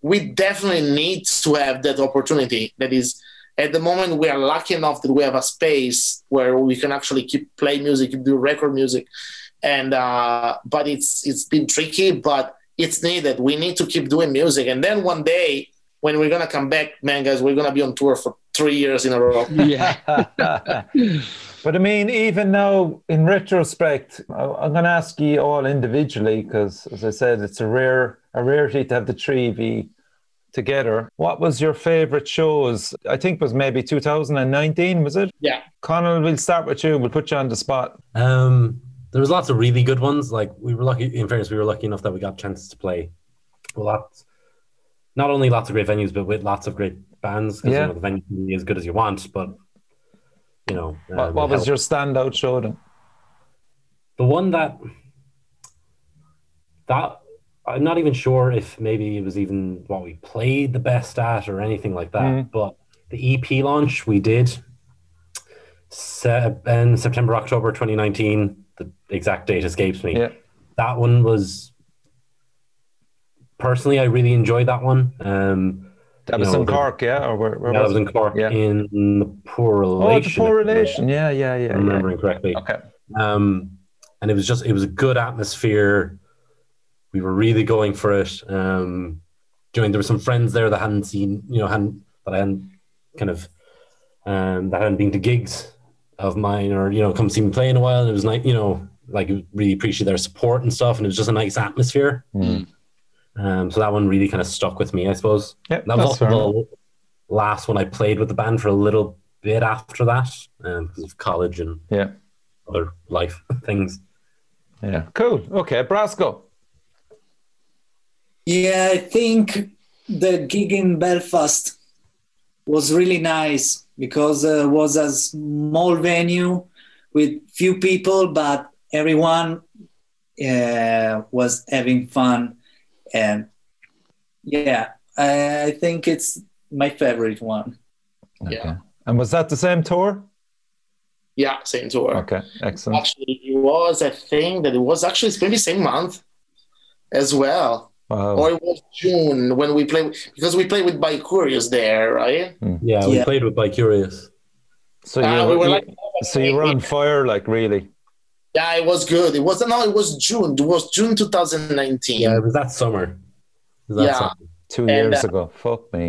we definitely need to have that opportunity. That is, at the moment, we are lucky enough that we have a space where we can actually keep play music, do record music, and uh, but it's it's been tricky, but it's needed. We need to keep doing music, and then one day when we're gonna come back, man, guys, we're gonna be on tour for three years in a row. Yeah, but I mean, even now, in retrospect, I- I'm going to ask you all individually because, as I said, it's a rare a rarity to have the three of you together. What was your favorite shows? I think it was maybe 2019, was it? Yeah. Conal, we'll start with you. We'll put you on the spot. um, there was lots of really good ones. Like we were lucky. In fairness, we were lucky enough that we got chances to play lots. Not only lots of great venues, but with lots of great bands. Because Yeah. you know, the venue can be as good as you want, but you know. What, um, what was help- your standout show then? the one that that I'm not even sure if maybe it was even what we played the best at or anything like that. Mm. But the EP launch we did in September, October 2019. The exact date escapes me. Yeah. That one was personally, I really enjoyed that one. Um, That was know, in the- Cork, yeah? Or where, where that was in Cork Yeah. in the poor relation. Oh, the poor relation. Yeah, yeah, yeah. I'm yeah. remembering correctly. Okay. Um, and it was just it was a good atmosphere. We were really going for it. Um, doing there were some friends there that hadn't seen, you know, hadn't that I hadn't kind of um, that hadn't been to gigs of mine or you know come see me play in a while. And it was like you know like really appreciate their support and stuff, and it was just a nice atmosphere. Mm. Um, so that one really kind of stuck with me, I suppose. Yeah, That was also the last one I played with the band for a little bit after that, um, because of college and Yeah. other life things. Yeah. Cool. Okay. Brasko. Yeah, I think the gig in Belfast was really nice because uh, it was a small venue with few people, but everyone uh, was having fun, and yeah, I, I think it's my favorite one. Okay. Yeah. And was that the same tour? Yeah, same tour. Okay. Excellent. Actually, it was, a thing that it was actually maybe same month as well. Wow. Or it was June when we played, because we played with Bicurious there, right? Yeah, we Yeah. played with Bicurious. So you, Uh, we were you- like, so you were on fire, like really. yeah, it was good. It was, no, it was June. It was June 2019. Yeah, it was that summer. Was that Yeah. summer. Two And, years uh, ago. Fuck me.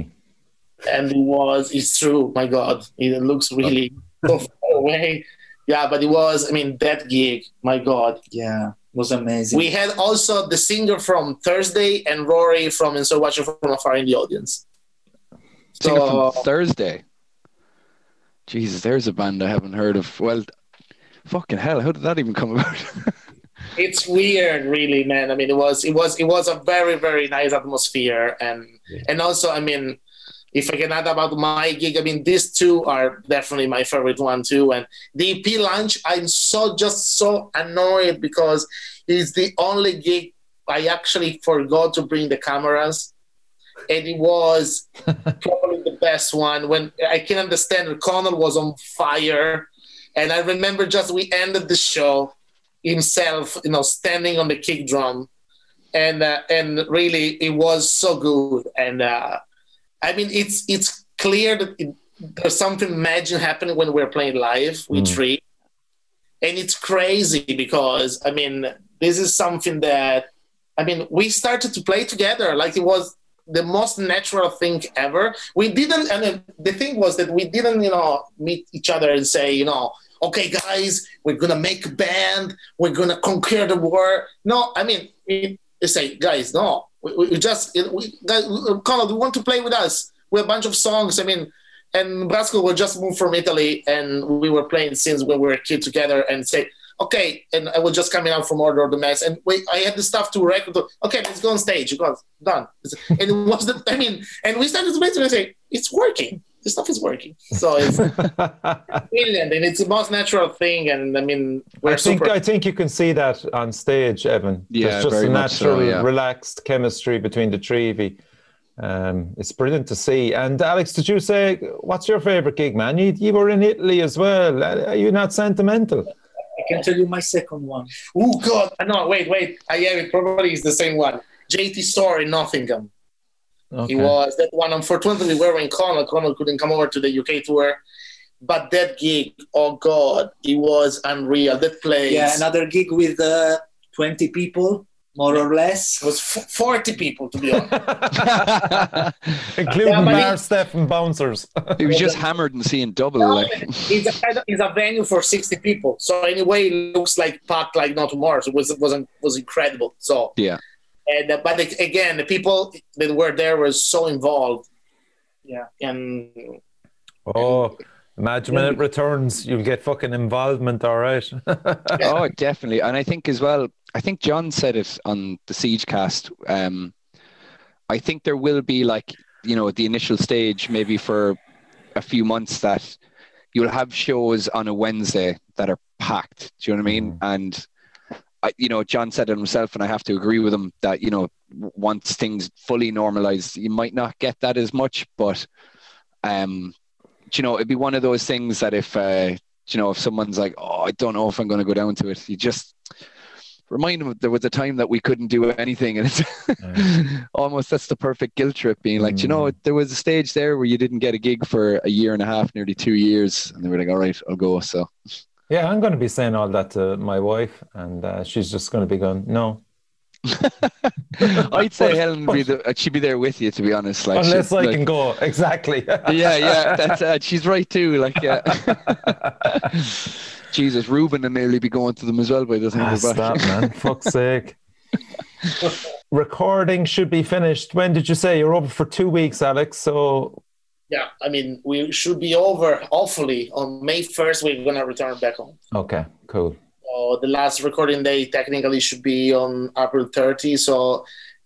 and it was it's true my god it looks really so far away yeah but it was i mean that gig my god Yeah, it was amazing. we had also the singer from thursday and rory from and so watching from afar in the audience Singer so from Thursday. Jesus, there's a band I haven't heard of. Well, fucking hell, how did that even come about? it's weird really man i mean it was it was it was a very very nice atmosphere and Yeah. and also i mean if i can add about my gig i mean these two are definitely my favorite one too. And the ep launch i'm so just so annoyed because it's the only gig i actually forgot to bring the cameras. And it was probably the best one. When i can understand Conal was on fire. And i remember just we ended the show himself, you know, standing on the kick drum, and uh, and really it was so good. And uh, I mean, it's it's clear that it, there's something magic happening when we're playing live with Mm. Tree, and it's crazy because I mean, this is something that I mean, we started to play together like it was the most natural thing ever. We didn't, and the thing was that we didn't, you know, meet each other and say, you know, okay, guys, we're gonna make a band, we're gonna conquer the world. No, I mean, we say, guys, no, we, we just, we, guys, Conal, we uh, want to play with us. We have a bunch of songs. I mean, and Brasko will just moved from Italy, and we were playing since when we were a kid together, and say, okay, and I was just coming out from Order of the Mass, and I had the stuff to record. Okay, let's go on stage. It goes done, and it was the, I mean, and we started to I say, it's working. This stuff is working. So it's brilliant, and it's the most natural thing. And I mean, we're I think super. I think you can see that on stage, Evan. Yeah, There's just a much so, natural, yeah. relaxed chemistry between the three of you. Um, it's brilliant to see. And Alex, did you say what's your favorite gig, man? You, you were in Italy as well. Uh, are you not sentimental? I can tell you my second one. oh God! Uh, no, wait, wait. Uh, I have it. Probably is the same one. JT Soar in Nottingham. Okay. It was that one. Unfortunately, we were in Conal. Conal couldn't come over to the UK tour. But that gig, oh God, it was unreal. That place. Yeah, another gig with uh, 20 people, more or less. it less. was f- 40 people, to be honest. Including Yeah, but bar he- Steph and bouncers. he was just hammered and seeing double. No, Like, it's a it's a venue for 60 people. So anyway, it looks like packed like no tomorrow. So it was was was incredible. So yeah, and uh, but it- again, the people that were there were so involved. Yeah, and oh, imagine when it returns, you'll get fucking involvement, all right? oh, definitely. And I think as well, I think John said it on the Siege cast. Um, I think there will be like, you know, the initial stage, maybe for a few months that you'll have shows on a Wednesday that are packed. Do you know what I mean? And I, you know, John said it himself, and I have to agree with him that you know, once things fully normalize, you might not get that as much, but um, you know, it'd be one of those things that if uh, you know, if someone's like, "Oh, I don't know if I'm going to go down to it," you just remind them there was a time that we couldn't do anything, and it's almost that's the perfect guilt trip. Being like, you know, Mm. there was a stage there where you didn't get a gig for a year and a half, nearly two years, and they were like, "All right, I'll go." So Yeah, I'm going to be saying all that to my wife, and uh, she's just going to be going, no. I'd say Helen would be the, uh, she'd be there with you, to be honest. Like, Unless I like- can go. Exactly. yeah, yeah, that's uh, she's right too. Like, yeah. Jesus, Ruben will nearly be going to them as well by the time Ah, they're back. stop, man. Fuck's sake. Recording should be finished. When did you say you're over for two weeks, Alex? So Yeah, I mean, we should be over. Hopefully, on May first, we're gonna return back home. okay, cool. So the last recording day technically should be on April 30. So,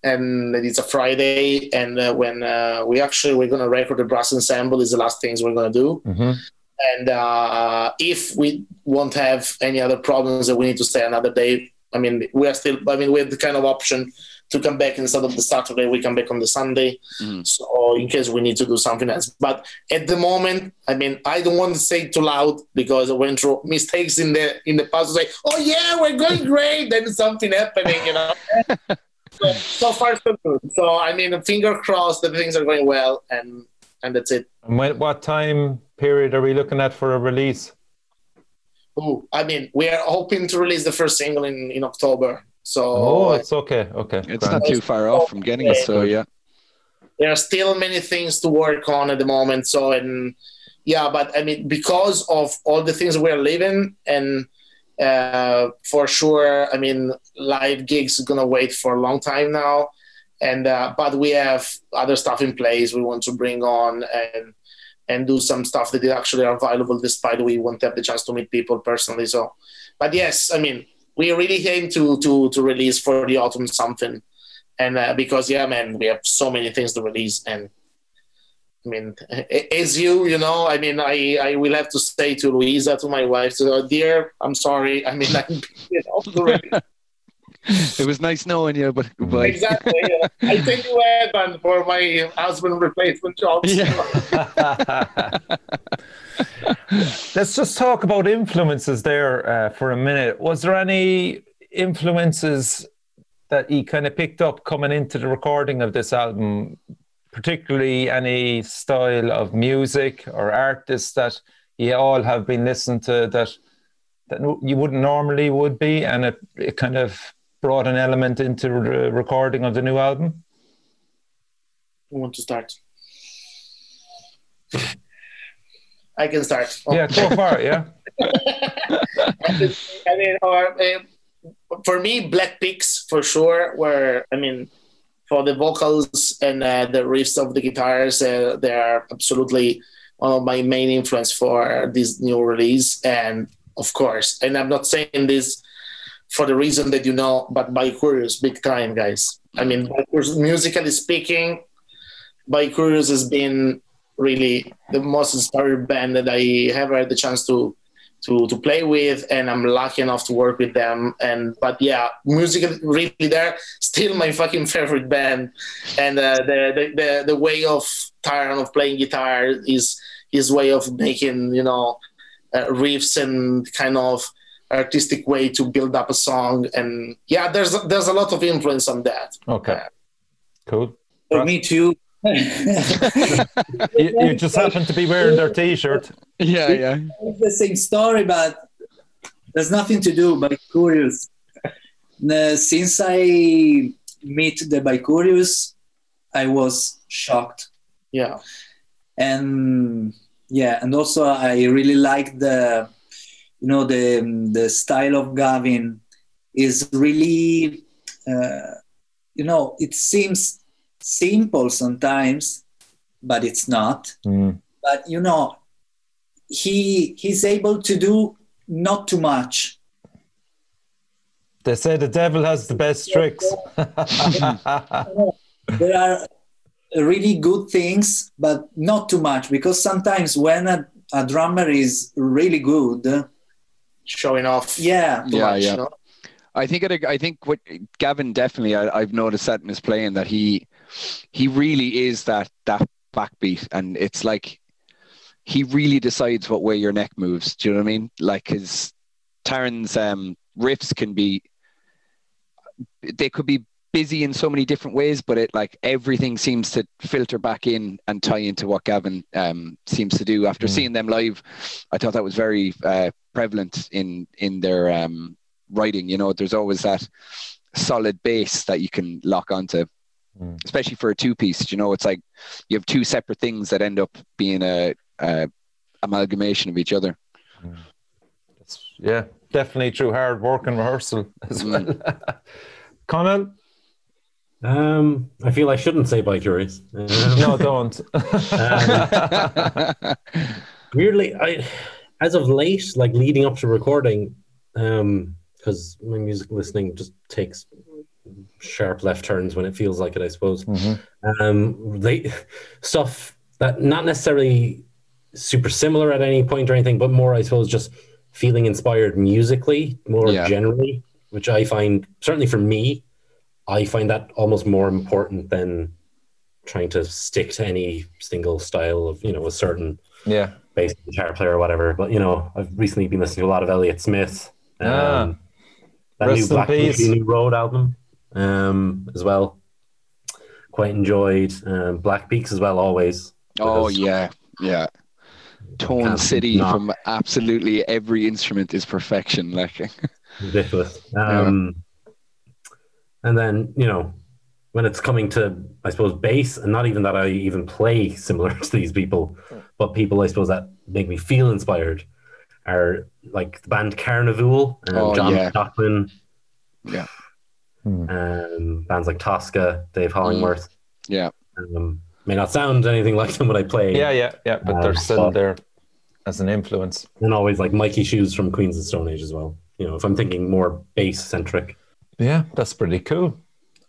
and it's a Friday, and uh, when uh, we actually we're gonna record the brass ensemble is the last things we're gonna do. hmm And uh, if we won't have any other problems that we need to stay another day, I mean, we are still. I mean, we have the kind of option to come back instead of the Saturday. We come back on the Sunday. Mm. So in case we need to do something else. But at the moment, I mean, I don't want to say it too loud because I went through mistakes in the in the past. To say, oh yeah, we're going great. then something happening, you know. so, so far so good. So I mean, finger crossed that things are going well, and and that's it. And when, what time period are we looking at for a release? Ooh, I mean, we are hoping to release the first single in, in October. So Oh, it's okay. Okay. It's grand. not too far off from getting it, so yeah. there are still many things to work on at the moment. So and yeah, but I mean, because of all the things we're living and uh, for sure, I mean, live gigs are gonna wait for a long time now. And uh, but we have other stuff in place we want to bring on and and do some stuff that actually are valuable despite we won't have the chance to meet people personally. So, but yes, I mean, we really aim to to to release for the autumn something and uh, because yeah man we have so many things to release and i mean as you you know i mean i i will have to say to louisa to my wife oh, dear i'm sorry i mean i'm you know, to. It was nice knowing you, but goodbye. exactly yeah. i thank you evan for my husband replacement job Yeah. Let's just talk about influences there uh, for a minute. Was there any influences that he kind of picked up coming into the recording of this album, particularly any style of music or artists that you all have been listening to that that you wouldn't normally would be, and it, it kind of brought an element into the recording of the new album? Who want to start i can start Yeah, for it. Yeah. I mean, or uh, for me, Black Peaks for sure. were, I mean, for the vocals and uh, the riffs of the guitars, uh, they are absolutely one of my main influence for this new release. And of course, and I'm not saying this for the reason that you know, but Bicurious, big time, guys. I mean, musically speaking, Bicurious has been really the most inspired band that I ever had the chance to to to play with, and I'm lucky enough to work with them. And but yeah, music really there still my fucking favorite band, and uh, the, the the way of Taran of playing guitar is his way of making you know uh, riffs and kind of artistic way to build up a song. And yeah, there's there's a lot of influence on that. Okay. Cool. For me too. You, you just happen to be wearing their T-shirt. Yeah, yeah. it's the same story, but there's nothing to do. By Curious, Uh, since I meet the Bicurious, I was shocked, Yeah, and yeah, and also I really like the, you know, the the style of Gavin is really, uh, you know, it seems simple sometimes, but it's not. Mm. but you know he he's able to do not too much They say the devil has the best tricks. there are really good things but not too much because sometimes when a, a drummer is really good showing off. yeah too Yeah, much, yeah. you know? I think it, I think what Gavin definitely I, I've noticed that in his playing that he he really is that that backbeat and it's like he really decides what way your neck moves. Do you know what I mean? Like his Taran's um, riffs can be they could be busy in so many different ways, but it like everything seems to filter back in and tie into what Gavin um, seems to do. After mm. seeing them live, I thought that was very uh, prevalent in in their um, writing. You know, there's always that solid base that you can lock onto, mm. especially for a two piece. You know, it's like you have two separate things that end up being a, a amalgamation of each other. Mm. Yeah, definitely through hard work and rehearsal as well. Mm. Conal? Um, I feel I shouldn't say Bicurious. Um, no, don't. um, weirdly, I, as of late, like leading up to recording, because um, my music listening just takes sharp left turns when it feels like it. I suppose. Mm-hmm. Um, they stuff that not necessarily super similar at any point or anything, but more, I suppose, just feeling inspired musically more yeah. generally, which I find certainly for me I find that almost more important than trying to stick to any single style of you know a certain yeah bass guitar player or whatever. But you know, I've recently been listening to a lot of Elliott Smith. Um, ah, that new Black New Road album um, as well. Quite enjoyed um, Black Peaks as well. Always. Oh yeah, yeah. Tone City from absolutely every instrument is perfection. Like ridiculous. Um, yeah and then, you know, when it's coming to, I suppose, bass, and not even that I even play similar to these people, but people, I suppose, that make me feel inspired are like the band Karnivool and oh, Jon yeah. Stockman. Yeah. Um, bands like Toska, Dave Hollingworth. Mm. Yeah. Um, may not sound anything like them when I play. Yeah, yeah, yeah, but they're um, still but, there as an influence. And always like Mikey Shoes from Queens of Stone Age as well. You know, if I'm thinking more bass centric. Yeah, that's pretty cool.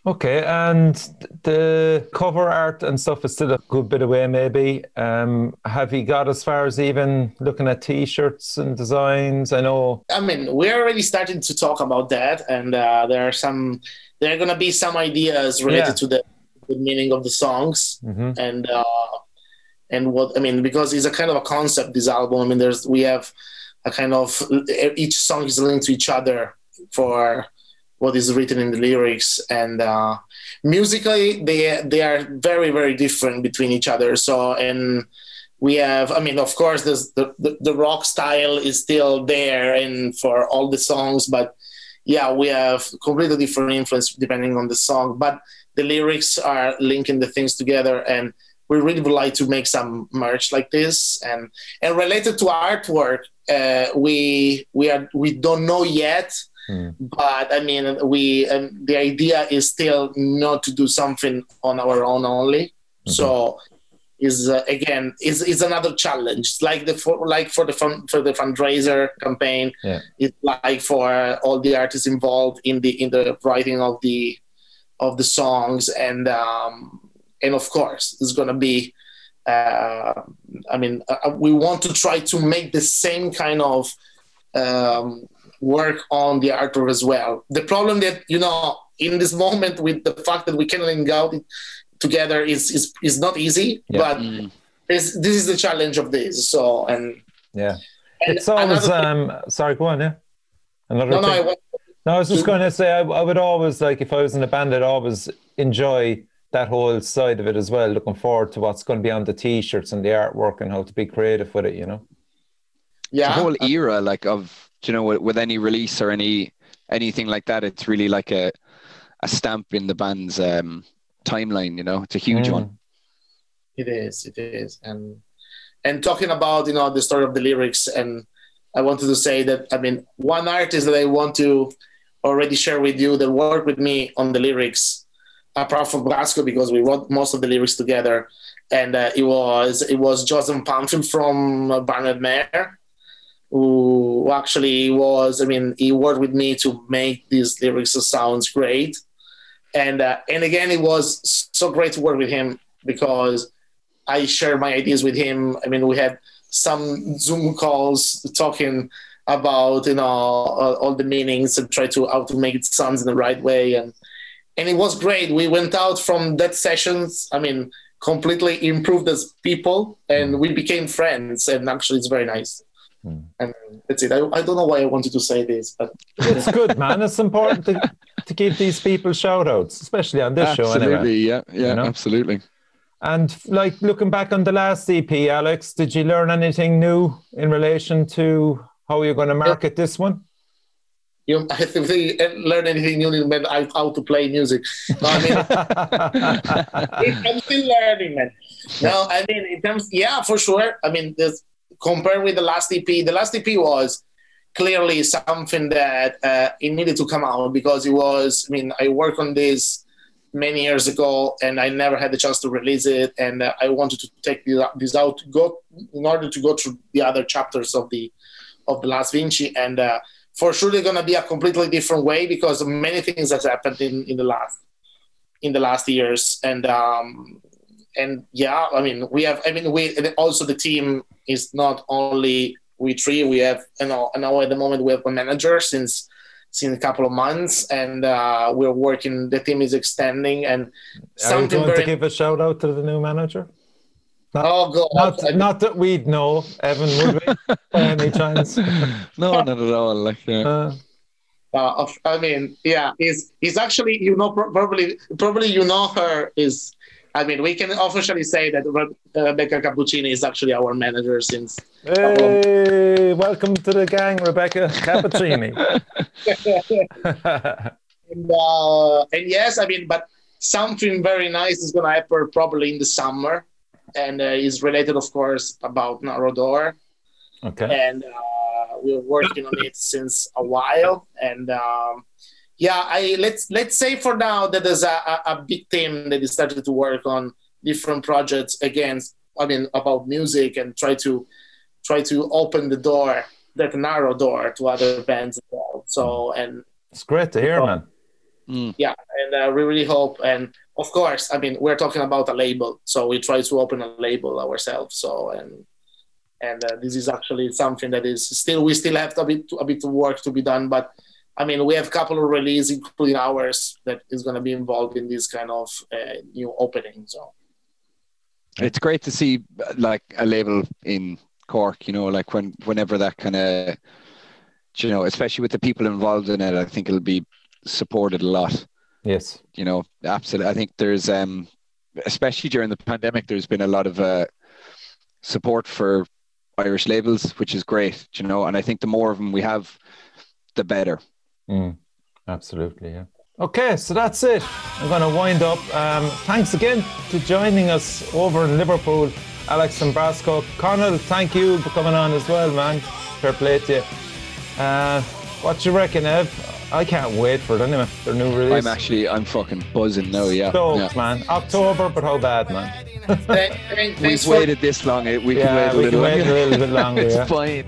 Okay, and the cover art and stuff is still a good bit away, maybe. Um, have you got as far as even looking at T-shirts and designs? I know. I mean, we're already starting to talk about that, and uh, there are some. There are going to be some ideas related yeah. to the, the, meaning of the songs, mm-hmm. and uh, and what I mean because it's a kind of a concept. This album. I mean, there's we have a kind of each song is linked to each other for what is written in the lyrics and uh, musically they they are very very different between each other. So and we have i mean of course the, the, the rock style is still there and for all the songs but yeah we have completely different influence depending on the song. But the lyrics are linking the things together and we really would like to make some merch like this. And and related to artwork uh, we we are we don't know yet Mm. But I mean, we um, the idea is still not to do something on our own only. Mm-hmm. So is uh, again is is another challenge. It's like the for, like for the fun, for the fundraiser campaign. Yeah. It's like for all the artists involved in the in the writing of the of the songs and um, and of course it's gonna be. Uh, I mean, uh, we want to try to make the same kind of um, work on the artwork as well. The problem that you know in this moment with the fact that we can hang out together is is, is not easy, yeah. but mm. this is the challenge of this. So and yeah, and it's always um. Sorry, go on. Yeah, another no, no, I, no, I was just going to say I, I would always like if I was in a band, I'd always enjoy that whole side of it as well. Looking forward to what's going to be on the t-shirts and the artwork and how to be creative with it. You know. Yeah, the whole era like of you know, with, with any release or any anything like that, it's really like a a stamp in the band's um, timeline. You know, it's a huge mm. one. It is. It is. And and talking about you know the story of the lyrics, and I wanted to say that I mean one artist that I want to already share with you that worked with me on the lyrics, apart from Brasko, because we wrote most of the lyrics together, and uh, it was it was Joseph Pamphil from uh, Barnett Mare who actually was, I mean, he worked with me to make these lyrics sounds great. And uh, and again, it was so great to work with him because I shared my ideas with him. I mean, we had some Zoom calls talking about you know all, all the meanings and try to how to make it sounds in the right way and and it was great. We went out from that sessions. I mean, completely improved as people, and we became friends. And actually, it's very nice. Mm. And that's it. I, I don't know why I wanted to say this, but it's good, man. It's important to, to give these people shout outs, especially on this absolutely, show. Anyway. Yeah, yeah, you know? absolutely. And like looking back on the last EP, Alex, did you learn anything new in relation to how you're going to market yeah. this one? You, if they learn anything new, man, how to play music. No, I mean, I'm still learning, man. No, I mean, in terms, yeah, for sure. I mean, this, compared with the last EP, the last EP was clearly something that uh, it needed to come out because it was. I mean, I worked on this many years ago, and I never had the chance to release it, and uh, I wanted to take this out, go in order to go through the other chapters of the of the Last Vinci, and. Uh, for sure they're going to be a completely different way because many things that happened in, in the last in the last years and um, and yeah i mean we have i mean we also the team is not only we three we have you know now at the moment we have a manager since since a couple of months and uh, we're working the team is extending and are you going very... to give a shout out to the new manager not, oh God! Not, not that we'd know, Evan, would we? by any chance? no, not at all. Like, yeah. Uh, uh, I mean, yeah, he's he's actually you know probably probably you know her is. I mean, we can officially say that Rebecca Cappuccini is actually our manager since. Hey, welcome to the gang, Rebecca Cappuccini. and, uh, and yes, I mean, but something very nice is going to happen probably in the summer and uh, is related, of course, about Narodor. Okay. And uh, we're working on it since a while, and um, yeah, I let's let's say for now that there's a, a big team that is started to work on different projects against. I mean, about music and try to try to open the door, that narrow door to other bands as well. So and it's great to hear, man. Mm. Yeah, and uh, we really hope. And of course, I mean, we're talking about a label, so we try to open a label ourselves. So and and uh, this is actually something that is still we still have a bit a bit of work to be done, but. I mean, we have a couple of releases, including ours, that is going to be involved in this kind of uh, new opening. So it's great to see like a label in Cork. You know, like when whenever that kind of, you know, especially with the people involved in it, I think it'll be supported a lot. Yes. You know, absolutely. I think there's, um, especially during the pandemic, there's been a lot of uh, support for Irish labels, which is great, you know, and I think the more of them we have, the better. Mm, absolutely, yeah. Okay, so that's it. I'm going to wind up. Um, thanks again to joining us over in Liverpool, Alex and Brasko. Conal, thank you for coming on as well, man. Fair play to you. Uh, what you reckon, Ev? I can't wait for it anyway. Their new release. I'm actually, I'm fucking buzzing now. Yeah, stoked, yeah. man. October, but how bad, man? We've waited this long. Eh? We can wait a little. Wait a little bit longer. it's yeah. fine.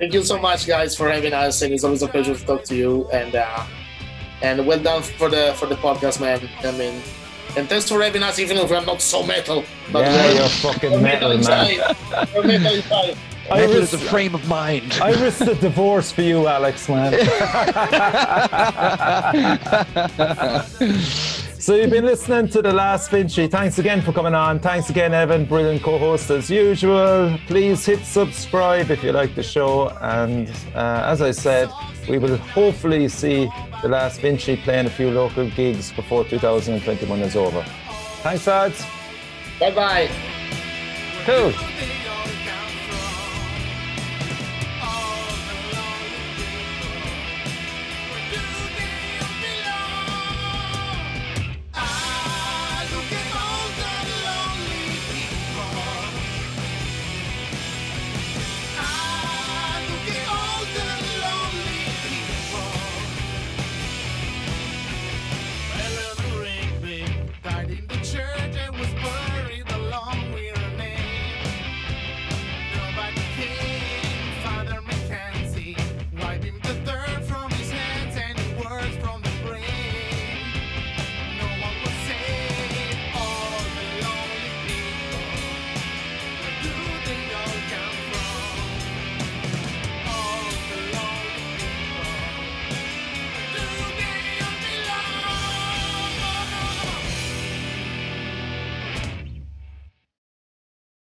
Thank you so much, guys, for having us, and it's always a pleasure to talk to you. And uh, and well done for the for the podcast, man. I mean, and thanks for having us, even if we're not so metal. But yeah, you're fucking metal, man. metal inside. I Metal is a frame of mind. I risked a divorce for you, Alex, man. so you've been listening to The Last Vinci. Thanks again for coming on. Thanks again, Evan. Brilliant co-host as usual. Please hit subscribe if you like the show. And uh, as I said, we will hopefully see The Last Vinci playing a few local gigs before 2021 is over. Thanks, lads. Bye-bye. Cool.